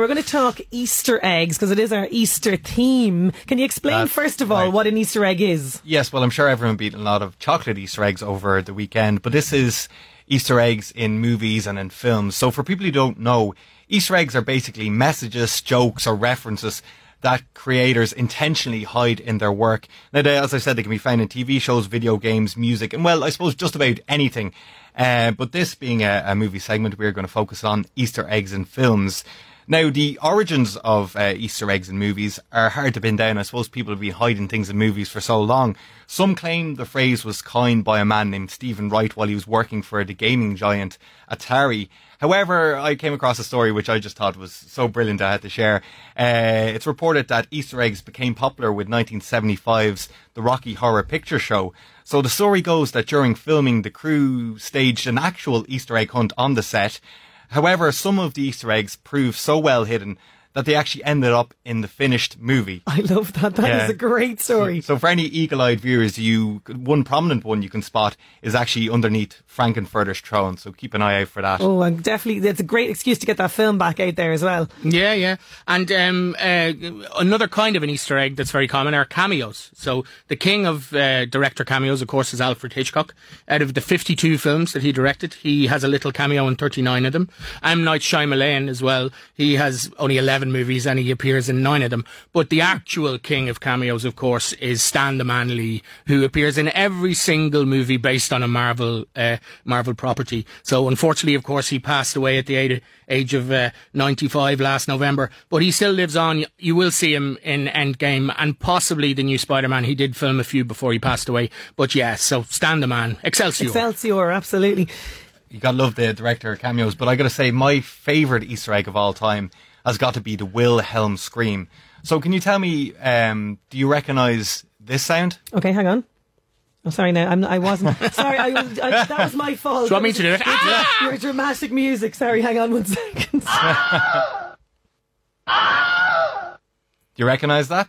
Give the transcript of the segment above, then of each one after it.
we're going to talk Easter eggs because it is our Easter theme. Can you explain, That's first of all, right. what an Easter egg is? Yes, well, I'm sure everyone beat a lot of chocolate Easter eggs over the weekend, but this is Easter eggs in movies and in films. So for people who don't know, Easter eggs are basically messages, jokes, or references that creators intentionally hide in their work. Now, they, as I said, they can be found in TV shows, video games, music, and well, I suppose just about anything. Uh, but this being a, a movie segment, we're going to focus on Easter eggs in films. Now, the origins of uh, Easter eggs in movies are hard to pin down. I suppose people have been hiding things in movies for so long. Some claim the phrase was coined by a man named Stephen Wright while he was working for the gaming giant Atari. However, I came across a story which I just thought was so brilliant I had to share. Uh, it's reported that Easter eggs became popular with 1975's The Rocky Horror Picture Show. So the story goes that during filming, the crew staged an actual Easter egg hunt on the set. However, some of the Easter eggs proved so well hidden that they actually ended up in the finished movie. I love that. That is Yeah. a great story. So for any eagle-eyed viewers, you one prominent one you can spot is actually underneath Frank-N-Furter's throne. So keep an eye out for that. Oh, and definitely, that's a great excuse to get that film back out there as well. Yeah, yeah. And um, uh, another kind of an Easter egg that's very common are cameos. So the king of uh, director cameos, of course, is Alfred Hitchcock. Out of the 52 films that he directed, he has a little cameo in 39 of them. M. Night Shyamalan as well. He has only 11 movies and he appears in nine of them. But the actual king of cameos, of course, is Stan the Man Lee, who appears in every single movie based on a Marvel uh, Marvel property. So unfortunately, of course, he passed away at the age, age of uh, 95 last November. But he still lives on. You will see him in Endgame and possibly the new Spider-Man. He did film a few before he passed away. But yeah, so Stan the Man, Excelsior. Excelsior, absolutely. You gotta love the director cameos, but I gotta say my favourite Easter egg of all time has got to be the Wilhelm scream. So can you tell me, um, do you recognise this sound? Okay, hang on. I'm oh, sorry, now I'm, I wasn't. sorry, I, was- I, that was my fault. Do you want me to do it? Ah! Your dramatic music. Sorry, hang on one second. Do you recognise that?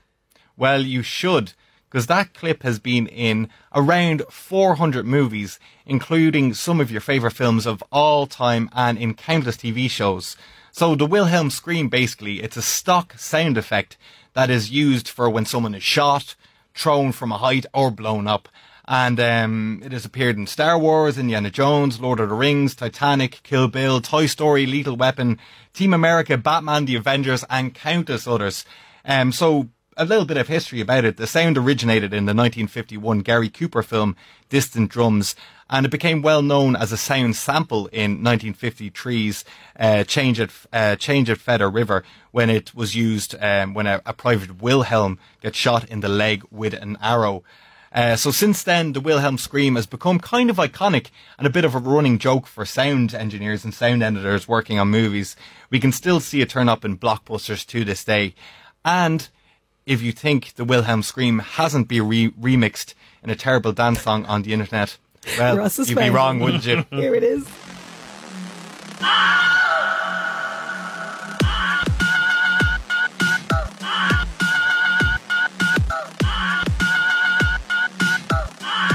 Well, you should, because that clip has been in around 400 movies, including some of your favourite films of all time and in countless TV shows. So the Wilhelm scream, basically, it's a stock sound effect that is used for when someone is shot, thrown from a height, or blown up. And um, it has appeared in Star Wars, Indiana Jones, Lord of the Rings, Titanic, Kill Bill, Toy Story, Lethal Weapon, Team America, Batman, The Avengers, and countless others. Um, so a little bit of history about it. The sound originated in the 1951 Gary Cooper film Distant Drums, and it became well known as a sound sample in 1953's uh, Change at uh, Charge at Feather River when it was used um, when a, a private Wilhelm gets shot in the leg with an arrow. Uh, so since then, the Wilhelm scream has become kind of iconic and a bit of a running joke for sound engineers and sound editors working on movies. We can still see it turn up in blockbusters to this day. And if you think the Wilhelm scream hasn't been re- remixed in a terrible dance song on the internet, well, you'd be wrong, wouldn't you? Here it is.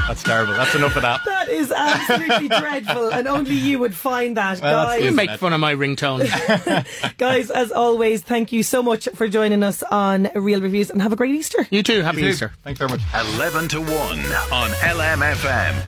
That's terrible. That's enough of that. That is absolutely dreadful, and only you would find that, Well, guys. You make fun of my ringtone. Guys, as always, thank you so much for joining us on Reel Reviews, and have a great Easter. you too. Happy Easter. Thanks very much. 11 to 1 on LMFM.